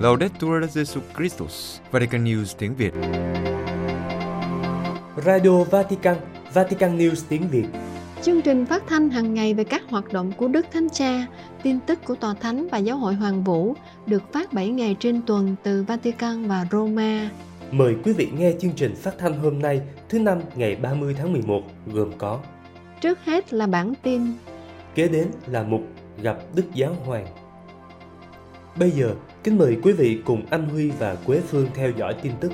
Laudetur Jesu Christus, Vatican News tiếng Việt. Radio Vatican, Vatican News tiếng Việt. Chương trình phát thanh hàng ngày về các hoạt động của Đức Thánh Cha, tin tức của Tòa Thánh và Giáo hội Hoàng Vũ được phát 7 ngày trên tuần từ Vatican và Roma. Mời quý vị nghe chương trình phát thanh hôm nay, thứ năm ngày 30 tháng 11, gồm có Trước hết là bản tin, Kế đến là mục gặp Đức Giáo Hoàng. Bây giờ, kính mời quý vị cùng anh Huy và Quế Phương theo dõi tin tức.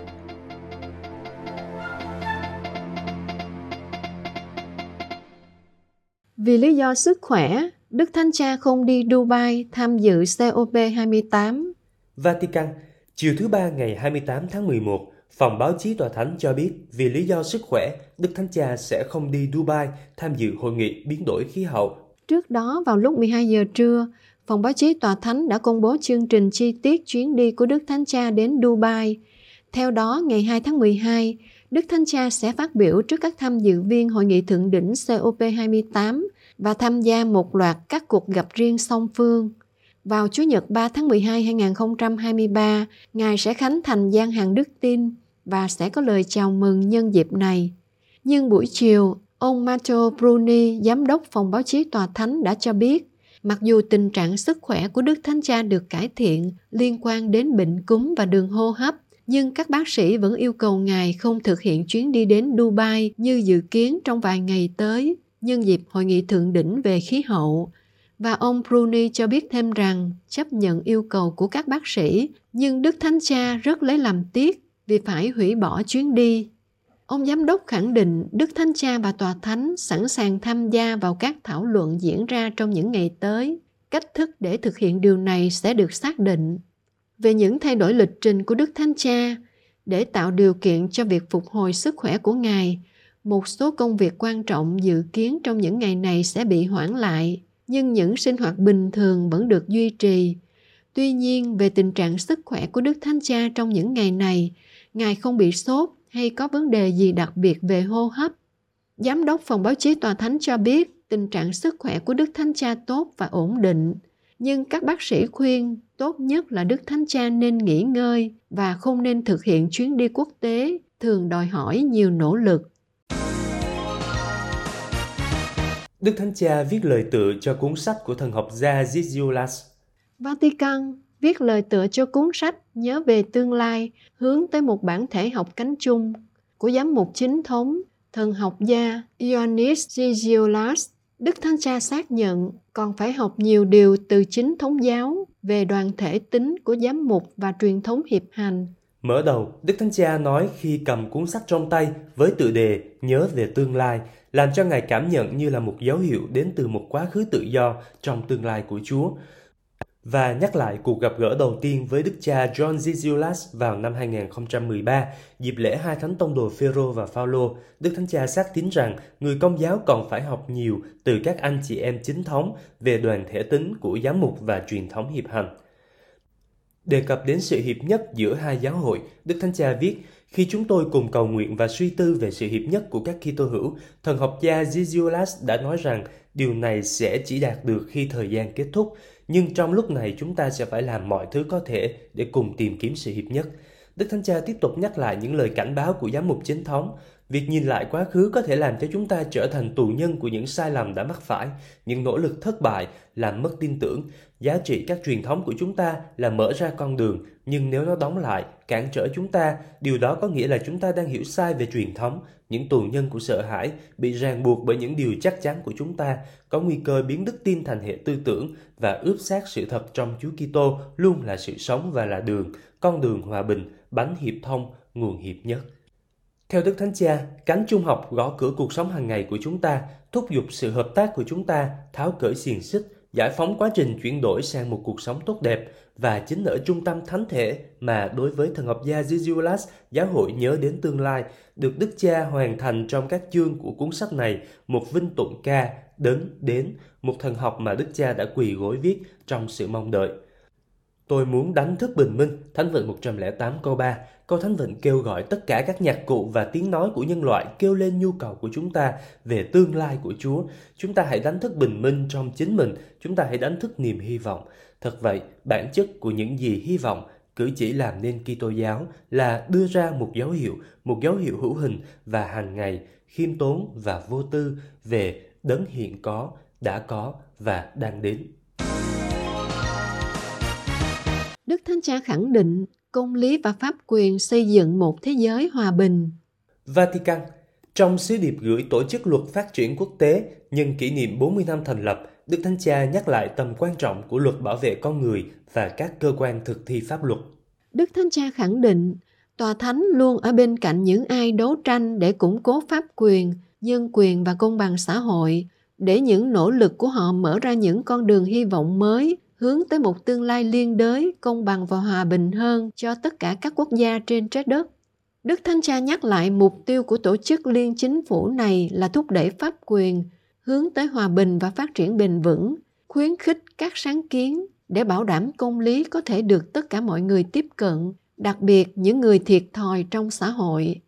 Vì lý do sức khỏe, Đức Thánh Cha không đi Dubai tham dự COP28. Vatican, chiều thứ ba ngày 28 tháng 11, Phòng báo chí tòa thánh cho biết vì lý do sức khỏe, Đức Thánh Cha sẽ không đi Dubai tham dự hội nghị biến đổi khí hậu. Trước đó vào lúc 12 giờ trưa, Phòng báo chí tòa thánh đã công bố chương trình chi tiết chuyến đi của Đức Thánh Cha đến Dubai. Theo đó, ngày 2 tháng 12, Đức Thánh Cha sẽ phát biểu trước các tham dự viên hội nghị thượng đỉnh COP28 và tham gia một loạt các cuộc gặp riêng song phương. Vào Chủ nhật 3 tháng 12 2023, Ngài sẽ khánh thành gian hàng đức tin và sẽ có lời chào mừng nhân dịp này. Nhưng buổi chiều, ông Matteo Bruni, giám đốc phòng báo chí tòa thánh đã cho biết, mặc dù tình trạng sức khỏe của Đức Thánh Cha được cải thiện liên quan đến bệnh cúm và đường hô hấp, nhưng các bác sĩ vẫn yêu cầu Ngài không thực hiện chuyến đi đến Dubai như dự kiến trong vài ngày tới, nhân dịp hội nghị thượng đỉnh về khí hậu. Và ông Bruni cho biết thêm rằng chấp nhận yêu cầu của các bác sĩ, nhưng Đức Thánh Cha rất lấy làm tiếc vì phải hủy bỏ chuyến đi. Ông giám đốc khẳng định Đức Thánh Cha và Tòa Thánh sẵn sàng tham gia vào các thảo luận diễn ra trong những ngày tới. Cách thức để thực hiện điều này sẽ được xác định. Về những thay đổi lịch trình của Đức Thánh Cha, để tạo điều kiện cho việc phục hồi sức khỏe của Ngài, một số công việc quan trọng dự kiến trong những ngày này sẽ bị hoãn lại, nhưng những sinh hoạt bình thường vẫn được duy trì. Tuy nhiên, về tình trạng sức khỏe của Đức Thánh Cha trong những ngày này, Ngài không bị sốt hay có vấn đề gì đặc biệt về hô hấp. Giám đốc phòng báo chí tòa thánh cho biết tình trạng sức khỏe của Đức Thánh Cha tốt và ổn định, nhưng các bác sĩ khuyên tốt nhất là Đức Thánh Cha nên nghỉ ngơi và không nên thực hiện chuyến đi quốc tế, thường đòi hỏi nhiều nỗ lực. Đức Thánh Cha viết lời tựa cho cuốn sách của thần học gia Ziziulas. Vatican viết lời tựa cho cuốn sách Nhớ về tương lai hướng tới một bản thể học cánh chung của giám mục chính thống thần học gia Ioannis Zizioulas. Đức Thánh Cha xác nhận còn phải học nhiều điều từ chính thống giáo về đoàn thể tính của giám mục và truyền thống hiệp hành. Mở đầu, Đức Thánh Cha nói khi cầm cuốn sách trong tay với tựa đề Nhớ về tương lai, làm cho Ngài cảm nhận như là một dấu hiệu đến từ một quá khứ tự do trong tương lai của Chúa và nhắc lại cuộc gặp gỡ đầu tiên với đức cha John Zizioulas vào năm 2013, dịp lễ hai thánh tông đồ Phêrô và Phaolô. Đức Thánh Cha xác tín rằng người công giáo còn phải học nhiều từ các anh chị em chính thống về đoàn thể tính của giám mục và truyền thống hiệp hành. Đề cập đến sự hiệp nhất giữa hai giáo hội, Đức Thánh Cha viết, khi chúng tôi cùng cầu nguyện và suy tư về sự hiệp nhất của các Kitô hữu, thần học gia Zizioulas đã nói rằng điều này sẽ chỉ đạt được khi thời gian kết thúc, nhưng trong lúc này chúng ta sẽ phải làm mọi thứ có thể để cùng tìm kiếm sự hiệp nhất. Đức Thánh Cha tiếp tục nhắc lại những lời cảnh báo của giám mục chính thống. Việc nhìn lại quá khứ có thể làm cho chúng ta trở thành tù nhân của những sai lầm đã mắc phải, những nỗ lực thất bại, làm mất tin tưởng. Giá trị các truyền thống của chúng ta là mở ra con đường, nhưng nếu nó đóng lại, cản trở chúng ta, điều đó có nghĩa là chúng ta đang hiểu sai về truyền thống, những tù nhân của sợ hãi, bị ràng buộc bởi những điều chắc chắn của chúng ta, có nguy cơ biến đức tin thành hệ tư tưởng và ướp xác sự thật trong Chúa Kitô luôn là sự sống và là đường, con đường hòa bình, bánh hiệp thông, nguồn hiệp nhất. Theo Đức Thánh Cha, cánh trung học gõ cửa cuộc sống hàng ngày của chúng ta, thúc giục sự hợp tác của chúng ta, tháo cởi xiềng xích, giải phóng quá trình chuyển đổi sang một cuộc sống tốt đẹp và chính ở trung tâm thánh thể mà đối với thần học gia Zizioulas, giáo hội nhớ đến tương lai, được Đức Cha hoàn thành trong các chương của cuốn sách này một vinh tụng ca đến đến một thần học mà Đức Cha đã quỳ gối viết trong sự mong đợi. Tôi muốn đánh thức bình minh, Thánh vận 108 câu 3, câu thánh vịnh kêu gọi tất cả các nhạc cụ và tiếng nói của nhân loại kêu lên nhu cầu của chúng ta về tương lai của Chúa. Chúng ta hãy đánh thức bình minh trong chính mình, chúng ta hãy đánh thức niềm hy vọng. Thật vậy, bản chất của những gì hy vọng cử chỉ làm nên Kitô giáo là đưa ra một dấu hiệu, một dấu hiệu hữu hình và hàng ngày khiêm tốn và vô tư về đấng hiện có, đã có và đang đến. Đức Thánh Cha khẳng định công lý và pháp quyền xây dựng một thế giới hòa bình. Vatican trong sứ điệp gửi Tổ chức Luật Phát triển Quốc tế nhân kỷ niệm 40 năm thành lập, Đức Thánh Cha nhắc lại tầm quan trọng của luật bảo vệ con người và các cơ quan thực thi pháp luật. Đức Thánh Cha khẳng định, Tòa Thánh luôn ở bên cạnh những ai đấu tranh để củng cố pháp quyền, nhân quyền và công bằng xã hội, để những nỗ lực của họ mở ra những con đường hy vọng mới hướng tới một tương lai liên đới, công bằng và hòa bình hơn cho tất cả các quốc gia trên trái đất. Đức Thánh Cha nhắc lại mục tiêu của tổ chức liên chính phủ này là thúc đẩy pháp quyền, hướng tới hòa bình và phát triển bền vững, khuyến khích các sáng kiến để bảo đảm công lý có thể được tất cả mọi người tiếp cận, đặc biệt những người thiệt thòi trong xã hội.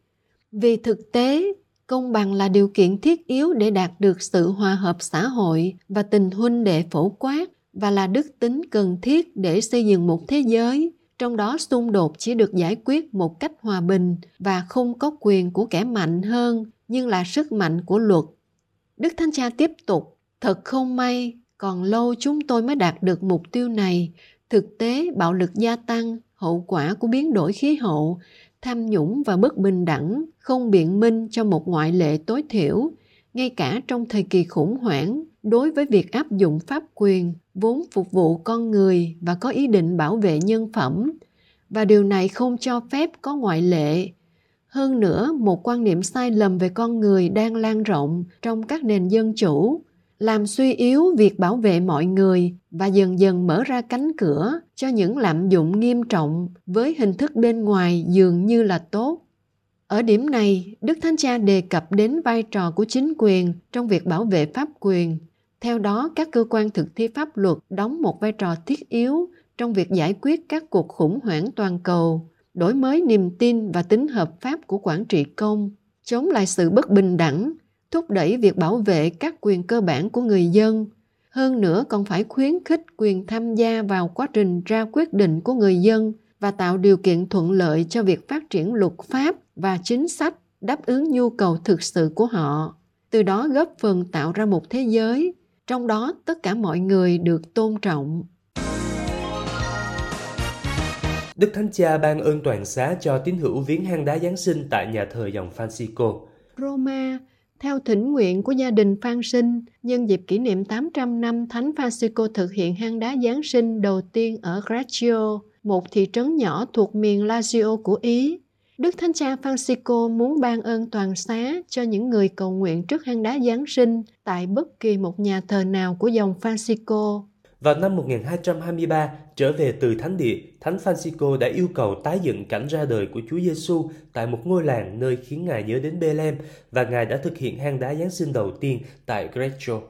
Vì thực tế, công bằng là điều kiện thiết yếu để đạt được sự hòa hợp xã hội và tình huynh đệ phổ quát và là đức tính cần thiết để xây dựng một thế giới, trong đó xung đột chỉ được giải quyết một cách hòa bình và không có quyền của kẻ mạnh hơn, nhưng là sức mạnh của luật. Đức thánh cha tiếp tục, thật không may, còn lâu chúng tôi mới đạt được mục tiêu này. Thực tế, bạo lực gia tăng, hậu quả của biến đổi khí hậu, tham nhũng và bất bình đẳng không biện minh cho một ngoại lệ tối thiểu, ngay cả trong thời kỳ khủng hoảng đối với việc áp dụng pháp quyền vốn phục vụ con người và có ý định bảo vệ nhân phẩm. Và điều này không cho phép có ngoại lệ. Hơn nữa, một quan niệm sai lầm về con người đang lan rộng trong các nền dân chủ, làm suy yếu việc bảo vệ mọi người và dần dần mở ra cánh cửa cho những lạm dụng nghiêm trọng với hình thức bên ngoài dường như là tốt. Ở điểm này, đức thánh cha đề cập đến vai trò của chính quyền trong việc bảo vệ pháp quyền theo đó, các cơ quan thực thi pháp luật đóng một vai trò thiết yếu trong việc giải quyết các cuộc khủng hoảng toàn cầu, đổi mới niềm tin và tính hợp pháp của quản trị công, chống lại sự bất bình đẳng, thúc đẩy việc bảo vệ các quyền cơ bản của người dân. Hơn nữa, còn phải khuyến khích quyền tham gia vào quá trình ra quyết định của người dân và tạo điều kiện thuận lợi cho việc phát triển luật pháp và chính sách đáp ứng nhu cầu thực sự của họ, từ đó góp phần tạo ra một thế giới trong đó tất cả mọi người được tôn trọng Đức Thánh Cha ban ơn toàn xá cho tín hữu viếng hang đá Giáng sinh tại nhà thờ dòng Francisco. Roma, theo thỉnh nguyện của gia đình Phan Sinh, nhân dịp kỷ niệm 800 năm Thánh Francisco thực hiện hang đá Giáng sinh đầu tiên ở Greccio, một thị trấn nhỏ thuộc miền Lazio của Ý. Đức Thánh Cha Francisco muốn ban ơn toàn xá cho những người cầu nguyện trước hang đá Giáng sinh tại bất kỳ một nhà thờ nào của dòng Francisco. Vào năm 1223, trở về từ thánh địa, Thánh Francisco đã yêu cầu tái dựng cảnh ra đời của Chúa Giêsu tại một ngôi làng nơi khiến Ngài nhớ đến Bethlehem và Ngài đã thực hiện hang đá Giáng sinh đầu tiên tại Greccio.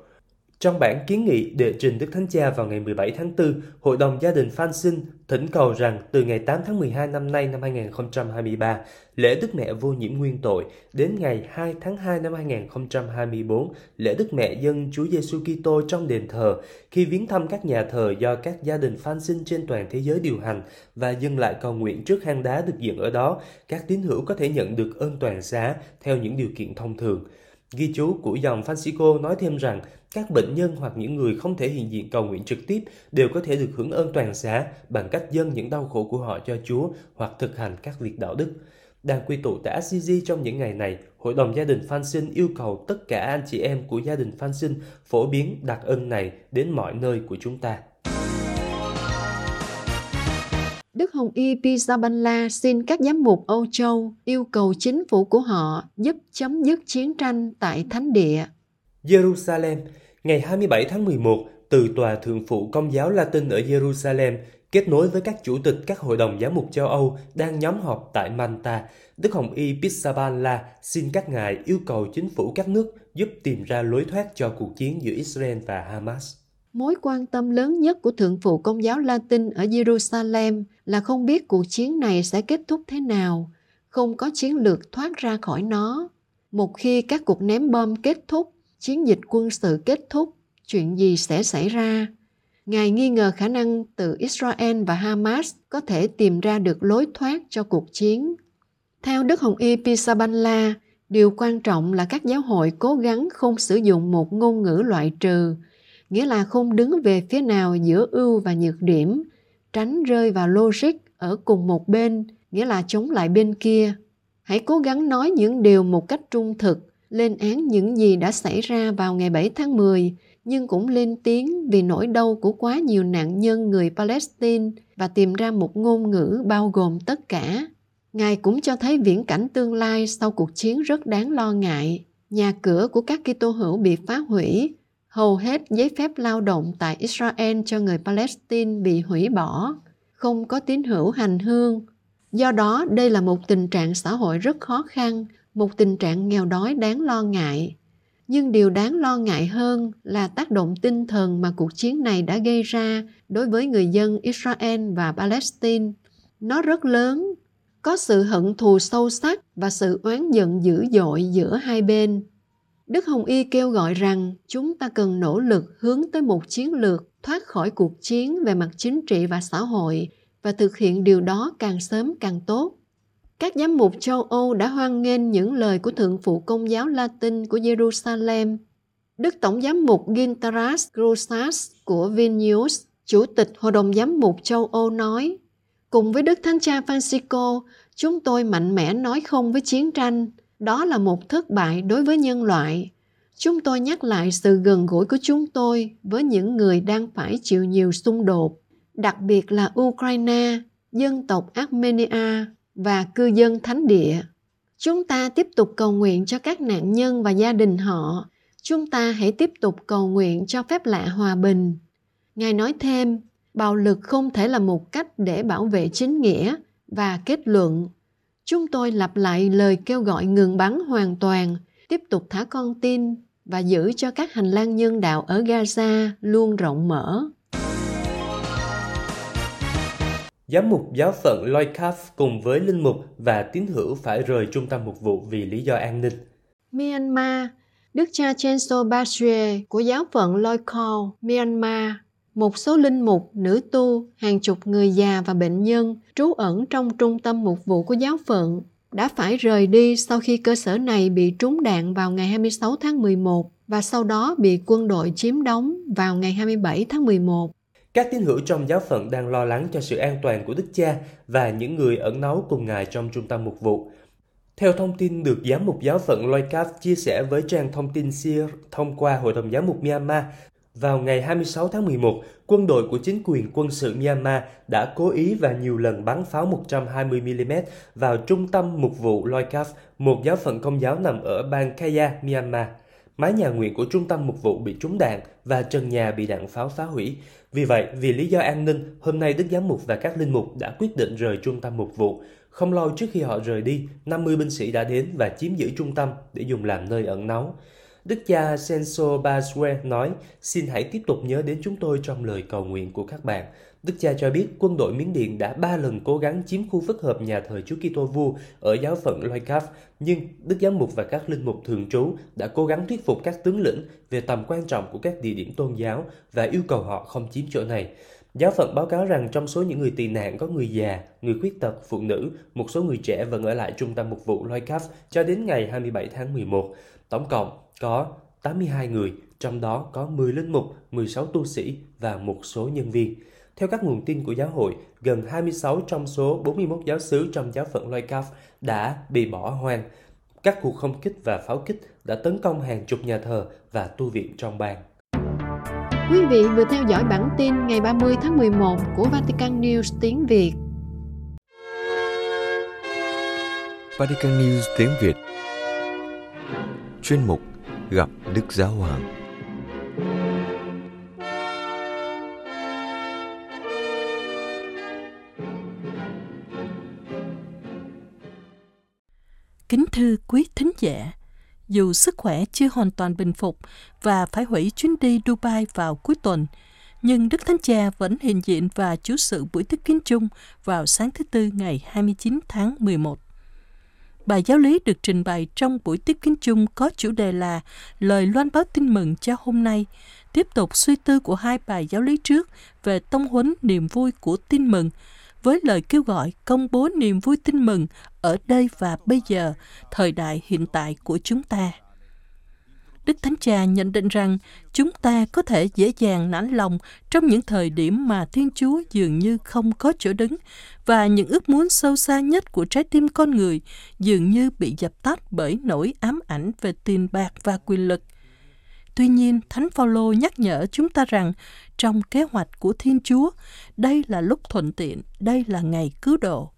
Trong bản kiến nghị đệ trình Đức Thánh Cha vào ngày 17 tháng 4, Hội đồng gia đình Phan Sinh thỉnh cầu rằng từ ngày 8 tháng 12 năm nay năm 2023, lễ Đức Mẹ vô nhiễm nguyên tội, đến ngày 2 tháng 2 năm 2024, lễ Đức Mẹ dân Chúa Giêsu Kitô trong đền thờ, khi viếng thăm các nhà thờ do các gia đình Phan Sinh trên toàn thế giới điều hành và dừng lại cầu nguyện trước hang đá được dựng ở đó, các tín hữu có thể nhận được ơn toàn xá theo những điều kiện thông thường. Ghi chú của dòng Francisco nói thêm rằng các bệnh nhân hoặc những người không thể hiện diện cầu nguyện trực tiếp đều có thể được hưởng ơn toàn xá bằng cách dâng những đau khổ của họ cho Chúa hoặc thực hành các việc đạo đức. Đang quy tụ tại Assisi trong những ngày này, Hội đồng gia đình Phan Sinh yêu cầu tất cả anh chị em của gia đình Phan Sinh phổ biến đặc ân này đến mọi nơi của chúng ta. Hồng Y Pizzaballa xin các giám mục Âu Châu yêu cầu chính phủ của họ giúp chấm dứt chiến tranh tại Thánh Địa. Jerusalem, ngày 27 tháng 11, từ Tòa Thượng phụ Công giáo Latin ở Jerusalem kết nối với các chủ tịch các hội đồng giám mục châu Âu đang nhóm họp tại Manta, Đức Hồng Y Pizzaballa xin các ngài yêu cầu chính phủ các nước giúp tìm ra lối thoát cho cuộc chiến giữa Israel và Hamas. Mối quan tâm lớn nhất của Thượng phụ Công giáo Latin ở Jerusalem là không biết cuộc chiến này sẽ kết thúc thế nào, không có chiến lược thoát ra khỏi nó. Một khi các cuộc ném bom kết thúc, chiến dịch quân sự kết thúc, chuyện gì sẽ xảy ra? Ngài nghi ngờ khả năng từ Israel và Hamas có thể tìm ra được lối thoát cho cuộc chiến. Theo Đức Hồng Y Pisabanla, điều quan trọng là các giáo hội cố gắng không sử dụng một ngôn ngữ loại trừ, nghĩa là không đứng về phía nào giữa ưu và nhược điểm, tránh rơi vào logic ở cùng một bên, nghĩa là chống lại bên kia. Hãy cố gắng nói những điều một cách trung thực, lên án những gì đã xảy ra vào ngày 7 tháng 10, nhưng cũng lên tiếng vì nỗi đau của quá nhiều nạn nhân người Palestine và tìm ra một ngôn ngữ bao gồm tất cả. Ngài cũng cho thấy viễn cảnh tương lai sau cuộc chiến rất đáng lo ngại. Nhà cửa của các Kitô hữu bị phá hủy, hầu hết giấy phép lao động tại Israel cho người Palestine bị hủy bỏ, không có tín hữu hành hương. Do đó, đây là một tình trạng xã hội rất khó khăn, một tình trạng nghèo đói đáng lo ngại. Nhưng điều đáng lo ngại hơn là tác động tinh thần mà cuộc chiến này đã gây ra đối với người dân Israel và Palestine. Nó rất lớn, có sự hận thù sâu sắc và sự oán giận dữ dội giữa hai bên. Đức Hồng Y kêu gọi rằng chúng ta cần nỗ lực hướng tới một chiến lược thoát khỏi cuộc chiến về mặt chính trị và xã hội và thực hiện điều đó càng sớm càng tốt. Các giám mục châu Âu đã hoan nghênh những lời của Thượng phụ Công giáo Latin của Jerusalem. Đức Tổng giám mục Gintaras Grosas của Vilnius, Chủ tịch Hội đồng Giám mục châu Âu nói, Cùng với Đức Thánh Cha Francisco, chúng tôi mạnh mẽ nói không với chiến tranh. Đó là một thất bại đối với nhân loại. Chúng tôi nhắc lại sự gần gũi của chúng tôi với những người đang phải chịu nhiều xung đột, đặc biệt là Ukraine, dân tộc Armenia và cư dân thánh địa. Chúng ta tiếp tục cầu nguyện cho các nạn nhân và gia đình họ. Chúng ta hãy tiếp tục cầu nguyện cho phép lạ hòa bình. Ngài nói thêm, bạo lực không thể là một cách để bảo vệ chính nghĩa và kết luận chúng tôi lặp lại lời kêu gọi ngừng bắn hoàn toàn tiếp tục thả con tin và giữ cho các hành lang nhân đạo ở gaza luôn rộng mở Giám mục giáo phận Lloyd cùng với linh mục và tín hữu phải rời trung tâm mục vụ vì lý do an ninh. Myanmar, Đức cha Chenso Basue của giáo phận Call, Myanmar một số linh mục, nữ tu, hàng chục người già và bệnh nhân trú ẩn trong trung tâm mục vụ của giáo phận đã phải rời đi sau khi cơ sở này bị trúng đạn vào ngày 26 tháng 11 và sau đó bị quân đội chiếm đóng vào ngày 27 tháng 11. Các tín hữu trong giáo phận đang lo lắng cho sự an toàn của Đức Cha và những người ẩn náu cùng Ngài trong trung tâm mục vụ. Theo thông tin được giám mục giáo phận Loikaf chia sẻ với trang thông tin SIR thông qua Hội đồng giám mục Myanmar, vào ngày 26 tháng 11, quân đội của chính quyền quân sự Myanmar đã cố ý và nhiều lần bắn pháo 120mm vào trung tâm mục vụ Loikaf, một giáo phận công giáo nằm ở bang Kaya, Myanmar. Mái nhà nguyện của trung tâm mục vụ bị trúng đạn và trần nhà bị đạn pháo phá hủy. Vì vậy, vì lý do an ninh, hôm nay Đức Giám mục và các linh mục đã quyết định rời trung tâm mục vụ. Không lâu trước khi họ rời đi, 50 binh sĩ đã đến và chiếm giữ trung tâm để dùng làm nơi ẩn náu. Đức cha Senso Baswe nói, xin hãy tiếp tục nhớ đến chúng tôi trong lời cầu nguyện của các bạn. Đức cha cho biết quân đội Miến Điện đã ba lần cố gắng chiếm khu phức hợp nhà thờ Chúa Kitô Vua ở giáo phận Loikav, nhưng Đức Giám mục và các linh mục thường trú đã cố gắng thuyết phục các tướng lĩnh về tầm quan trọng của các địa điểm tôn giáo và yêu cầu họ không chiếm chỗ này. Giáo phận báo cáo rằng trong số những người tị nạn có người già, người khuyết tật, phụ nữ, một số người trẻ vẫn ở lại trung tâm mục vụ Loikav cho đến ngày 27 tháng 11. Tổng cộng có 82 người, trong đó có 10 linh mục, 16 tu sĩ và một số nhân viên. Theo các nguồn tin của giáo hội, gần 26 trong số 41 giáo sứ trong giáo phận Loikav đã bị bỏ hoang. Các cuộc không kích và pháo kích đã tấn công hàng chục nhà thờ và tu viện trong bang. Quý vị vừa theo dõi bản tin ngày 30 tháng 11 của Vatican News tiếng Việt. Vatican News tiếng Việt Chuyên mục gặp Đức Giáo Hoàng. Kính thưa quý thính giả, dù sức khỏe chưa hoàn toàn bình phục và phải hủy chuyến đi Dubai vào cuối tuần, nhưng Đức Thánh Cha vẫn hiện diện và chủ sự buổi tiếp kiến chung vào sáng thứ Tư ngày 29 tháng 11. Bài giáo lý được trình bày trong buổi tiếp kiến chung có chủ đề là lời loan báo tin mừng cho hôm nay, tiếp tục suy tư của hai bài giáo lý trước về tông huấn niềm vui của tin mừng, với lời kêu gọi công bố niềm vui tin mừng ở đây và bây giờ, thời đại hiện tại của chúng ta. Đức Thánh Cha nhận định rằng chúng ta có thể dễ dàng nản lòng trong những thời điểm mà Thiên Chúa dường như không có chỗ đứng và những ước muốn sâu xa nhất của trái tim con người dường như bị dập tắt bởi nỗi ám ảnh về tiền bạc và quyền lực. Tuy nhiên, Thánh Phaolô nhắc nhở chúng ta rằng trong kế hoạch của Thiên Chúa, đây là lúc thuận tiện, đây là ngày cứu độ.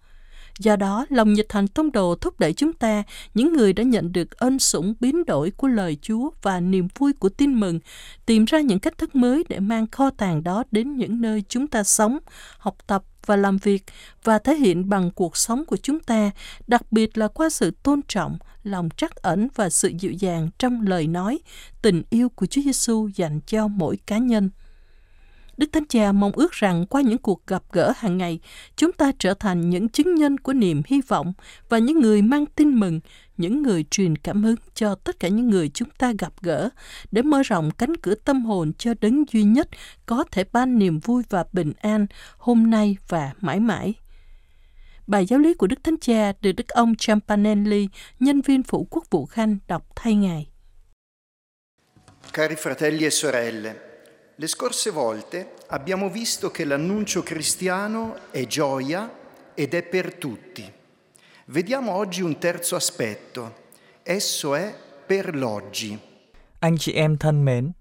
Do đó, lòng nhiệt thành tông đồ thúc đẩy chúng ta, những người đã nhận được ân sủng biến đổi của lời Chúa và niềm vui của tin mừng, tìm ra những cách thức mới để mang kho tàng đó đến những nơi chúng ta sống, học tập và làm việc và thể hiện bằng cuộc sống của chúng ta, đặc biệt là qua sự tôn trọng, lòng trắc ẩn và sự dịu dàng trong lời nói, tình yêu của Chúa Giêsu dành cho mỗi cá nhân. Đức Thánh Cha mong ước rằng qua những cuộc gặp gỡ hàng ngày, chúng ta trở thành những chứng nhân của niềm hy vọng và những người mang tin mừng, những người truyền cảm hứng cho tất cả những người chúng ta gặp gỡ, để mở rộng cánh cửa tâm hồn cho đấng duy nhất có thể ban niềm vui và bình an hôm nay và mãi mãi. Bài giáo lý của Đức Thánh Cha được Đức ông Champanelli, nhân viên phủ quốc vụ Khanh, đọc thay Ngài. Cari fratelli e sorelle, Le scorse volte abbiamo visto che l'annuncio cristiano è gioia ed è per tutti. Vediamo oggi un terzo aspetto. Esso è per l'oggi. Anh chị em thân mến,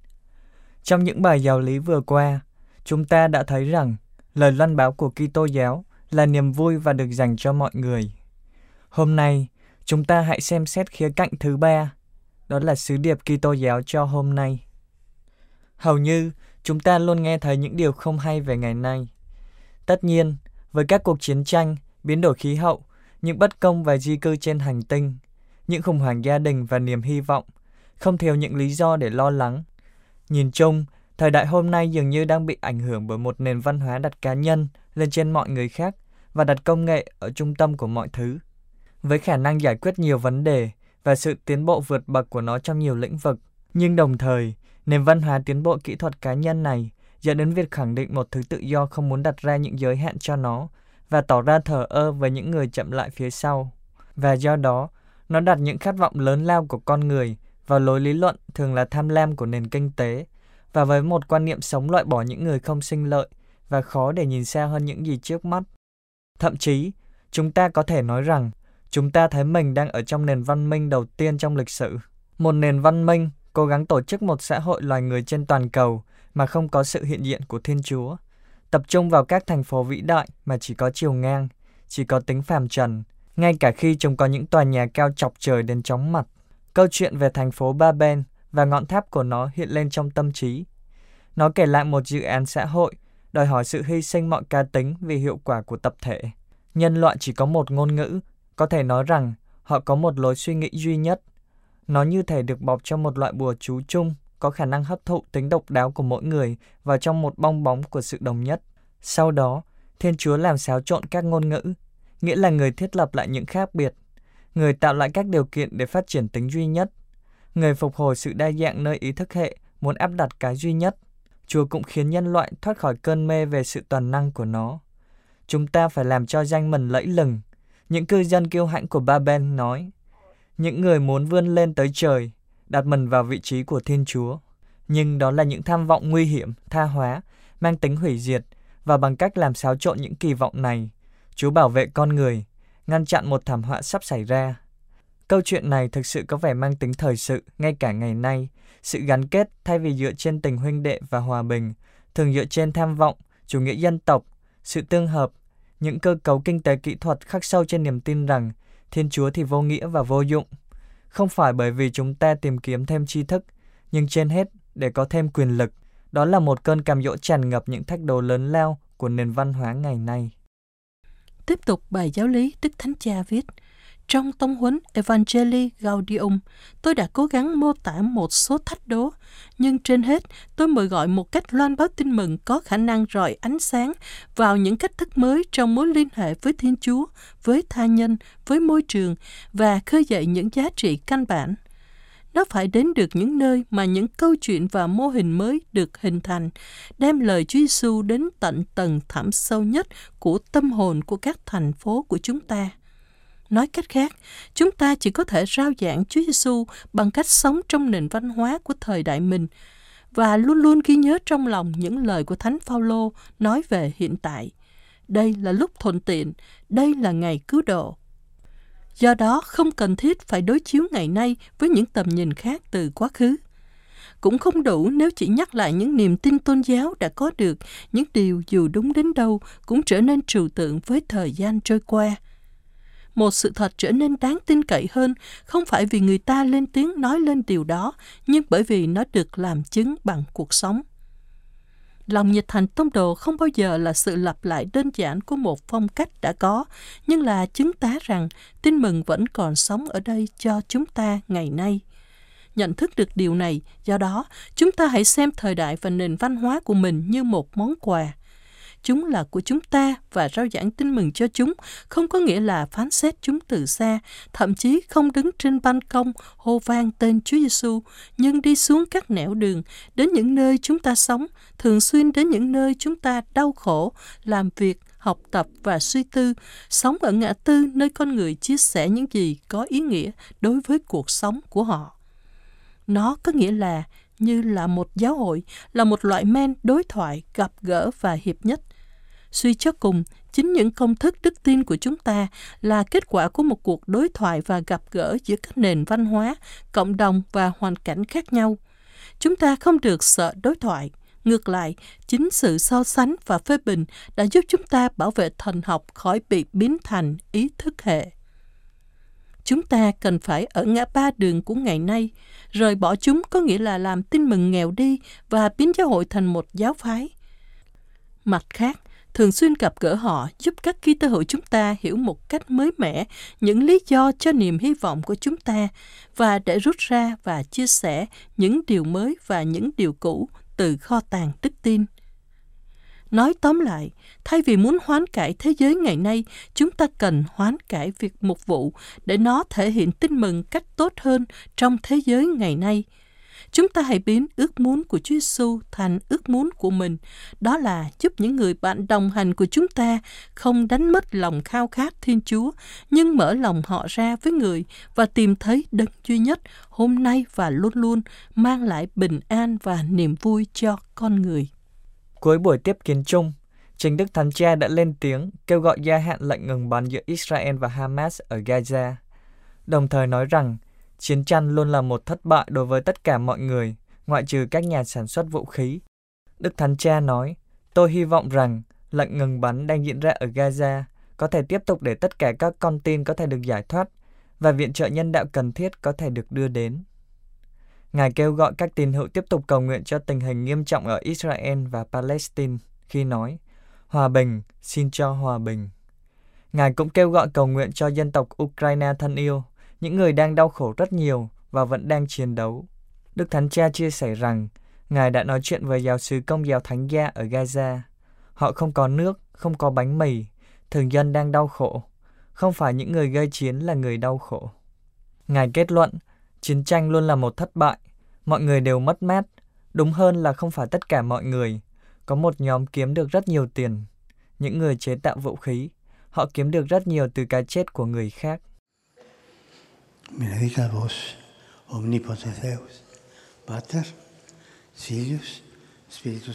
trong những bài giáo lý vừa qua, chúng ta đã thấy rằng lời loan báo của Kitô giáo là niềm vui và được dành cho mọi người. Hôm nay, chúng ta hãy xem xét khía cạnh thứ ba, đó là sứ điệp Kitô giáo cho hôm nay. Hầu như chúng ta luôn nghe thấy những điều không hay về ngày nay. Tất nhiên, với các cuộc chiến tranh, biến đổi khí hậu, những bất công và di cư trên hành tinh, những khủng hoảng gia đình và niềm hy vọng, không thiếu những lý do để lo lắng. Nhìn chung, thời đại hôm nay dường như đang bị ảnh hưởng bởi một nền văn hóa đặt cá nhân lên trên mọi người khác và đặt công nghệ ở trung tâm của mọi thứ. Với khả năng giải quyết nhiều vấn đề và sự tiến bộ vượt bậc của nó trong nhiều lĩnh vực, nhưng đồng thời, Nền văn hóa tiến bộ kỹ thuật cá nhân này dẫn đến việc khẳng định một thứ tự do không muốn đặt ra những giới hạn cho nó và tỏ ra thờ ơ với những người chậm lại phía sau. Và do đó, nó đặt những khát vọng lớn lao của con người vào lối lý luận thường là tham lam của nền kinh tế và với một quan niệm sống loại bỏ những người không sinh lợi và khó để nhìn xa hơn những gì trước mắt. Thậm chí, chúng ta có thể nói rằng chúng ta thấy mình đang ở trong nền văn minh đầu tiên trong lịch sử. Một nền văn minh cố gắng tổ chức một xã hội loài người trên toàn cầu mà không có sự hiện diện của Thiên Chúa, tập trung vào các thành phố vĩ đại mà chỉ có chiều ngang, chỉ có tính phàm trần, ngay cả khi chúng có những tòa nhà cao chọc trời đến chóng mặt. Câu chuyện về thành phố Ba Ben và ngọn tháp của nó hiện lên trong tâm trí. Nó kể lại một dự án xã hội, đòi hỏi sự hy sinh mọi cá tính vì hiệu quả của tập thể. Nhân loại chỉ có một ngôn ngữ, có thể nói rằng họ có một lối suy nghĩ duy nhất, nó như thể được bọc trong một loại bùa chú chung, có khả năng hấp thụ tính độc đáo của mỗi người vào trong một bong bóng của sự đồng nhất. Sau đó, Thiên Chúa làm xáo trộn các ngôn ngữ, nghĩa là người thiết lập lại những khác biệt, người tạo lại các điều kiện để phát triển tính duy nhất, người phục hồi sự đa dạng nơi ý thức hệ muốn áp đặt cái duy nhất. Chúa cũng khiến nhân loại thoát khỏi cơn mê về sự toàn năng của nó. Chúng ta phải làm cho danh mình lẫy lừng. Những cư dân kiêu hãnh của Ba Ben nói, những người muốn vươn lên tới trời, đặt mình vào vị trí của Thiên Chúa. Nhưng đó là những tham vọng nguy hiểm, tha hóa, mang tính hủy diệt, và bằng cách làm xáo trộn những kỳ vọng này, Chúa bảo vệ con người, ngăn chặn một thảm họa sắp xảy ra. Câu chuyện này thực sự có vẻ mang tính thời sự ngay cả ngày nay, sự gắn kết thay vì dựa trên tình huynh đệ và hòa bình, thường dựa trên tham vọng, chủ nghĩa dân tộc, sự tương hợp, những cơ cấu kinh tế kỹ thuật khắc sâu trên niềm tin rằng Thiên Chúa thì vô nghĩa và vô dụng. Không phải bởi vì chúng ta tìm kiếm thêm tri thức, nhưng trên hết để có thêm quyền lực. Đó là một cơn cam dỗ tràn ngập những thách đồ lớn lao của nền văn hóa ngày nay. Tiếp tục bài giáo lý Đức Thánh Cha viết, trong tông huấn Evangelii Gaudium, tôi đã cố gắng mô tả một số thách đố, nhưng trên hết tôi mời gọi một cách loan báo tin mừng có khả năng rọi ánh sáng vào những cách thức mới trong mối liên hệ với Thiên Chúa, với tha nhân, với môi trường và khơi dậy những giá trị căn bản. Nó phải đến được những nơi mà những câu chuyện và mô hình mới được hình thành, đem lời Chúa Giêsu đến tận tầng thẳm sâu nhất của tâm hồn của các thành phố của chúng ta. Nói cách khác, chúng ta chỉ có thể rao giảng Chúa Giêsu bằng cách sống trong nền văn hóa của thời đại mình và luôn luôn ghi nhớ trong lòng những lời của Thánh Phaolô nói về hiện tại. Đây là lúc thuận tiện, đây là ngày cứu độ. Do đó không cần thiết phải đối chiếu ngày nay với những tầm nhìn khác từ quá khứ. Cũng không đủ nếu chỉ nhắc lại những niềm tin tôn giáo đã có được, những điều dù đúng đến đâu cũng trở nên trừu tượng với thời gian trôi qua – một sự thật trở nên đáng tin cậy hơn không phải vì người ta lên tiếng nói lên điều đó, nhưng bởi vì nó được làm chứng bằng cuộc sống. Lòng nhiệt thành tông đồ không bao giờ là sự lặp lại đơn giản của một phong cách đã có, nhưng là chứng tá rằng tin mừng vẫn còn sống ở đây cho chúng ta ngày nay. Nhận thức được điều này, do đó, chúng ta hãy xem thời đại và nền văn hóa của mình như một món quà chúng là của chúng ta và rao giảng tin mừng cho chúng không có nghĩa là phán xét chúng từ xa, thậm chí không đứng trên ban công hô vang tên Chúa Giêsu, nhưng đi xuống các nẻo đường, đến những nơi chúng ta sống, thường xuyên đến những nơi chúng ta đau khổ, làm việc, học tập và suy tư, sống ở ngã tư nơi con người chia sẻ những gì có ý nghĩa đối với cuộc sống của họ. Nó có nghĩa là như là một giáo hội, là một loại men đối thoại, gặp gỡ và hiệp nhất. Suy cho cùng, chính những công thức đức tin của chúng ta là kết quả của một cuộc đối thoại và gặp gỡ giữa các nền văn hóa, cộng đồng và hoàn cảnh khác nhau. Chúng ta không được sợ đối thoại. Ngược lại, chính sự so sánh và phê bình đã giúp chúng ta bảo vệ thần học khỏi bị biến thành ý thức hệ. Chúng ta cần phải ở ngã ba đường của ngày nay. Rời bỏ chúng có nghĩa là làm tin mừng nghèo đi và biến giáo hội thành một giáo phái. Mặt khác, thường xuyên gặp gỡ họ giúp các ký tơ hữu chúng ta hiểu một cách mới mẻ những lý do cho niềm hy vọng của chúng ta và để rút ra và chia sẻ những điều mới và những điều cũ từ kho tàng đức tin. Nói tóm lại, thay vì muốn hoán cải thế giới ngày nay, chúng ta cần hoán cải việc mục vụ để nó thể hiện tin mừng cách tốt hơn trong thế giới ngày nay. Chúng ta hãy biến ước muốn của Chúa Giêsu thành ước muốn của mình, đó là giúp những người bạn đồng hành của chúng ta không đánh mất lòng khao khát Thiên Chúa, nhưng mở lòng họ ra với người và tìm thấy đấng duy nhất hôm nay và luôn luôn mang lại bình an và niềm vui cho con người. Cuối buổi tiếp kiến chung, Chính Đức Thánh Cha đã lên tiếng kêu gọi gia hạn lệnh ngừng bắn giữa Israel và Hamas ở Gaza, đồng thời nói rằng chiến tranh luôn là một thất bại đối với tất cả mọi người, ngoại trừ các nhà sản xuất vũ khí. Đức Thánh Cha nói, tôi hy vọng rằng lệnh ngừng bắn đang diễn ra ở Gaza có thể tiếp tục để tất cả các con tin có thể được giải thoát và viện trợ nhân đạo cần thiết có thể được đưa đến. Ngài kêu gọi các tín hữu tiếp tục cầu nguyện cho tình hình nghiêm trọng ở Israel và Palestine khi nói, Hòa bình, xin cho hòa bình. Ngài cũng kêu gọi cầu nguyện cho dân tộc Ukraine thân yêu, những người đang đau khổ rất nhiều và vẫn đang chiến đấu. Đức Thánh Cha chia sẻ rằng, Ngài đã nói chuyện với giáo sứ công giáo Thánh Gia ở Gaza. Họ không có nước, không có bánh mì, thường dân đang đau khổ. Không phải những người gây chiến là người đau khổ. Ngài kết luận, chiến tranh luôn là một thất bại. Mọi người đều mất mát. Đúng hơn là không phải tất cả mọi người. Có một nhóm kiếm được rất nhiều tiền. Những người chế tạo vũ khí. Họ kiếm được rất nhiều từ cái chết của người khác. Μιλήσατε για εσά, Ομνυποντε Θεού, Πάτερ, Σίλιου, Σπίτι του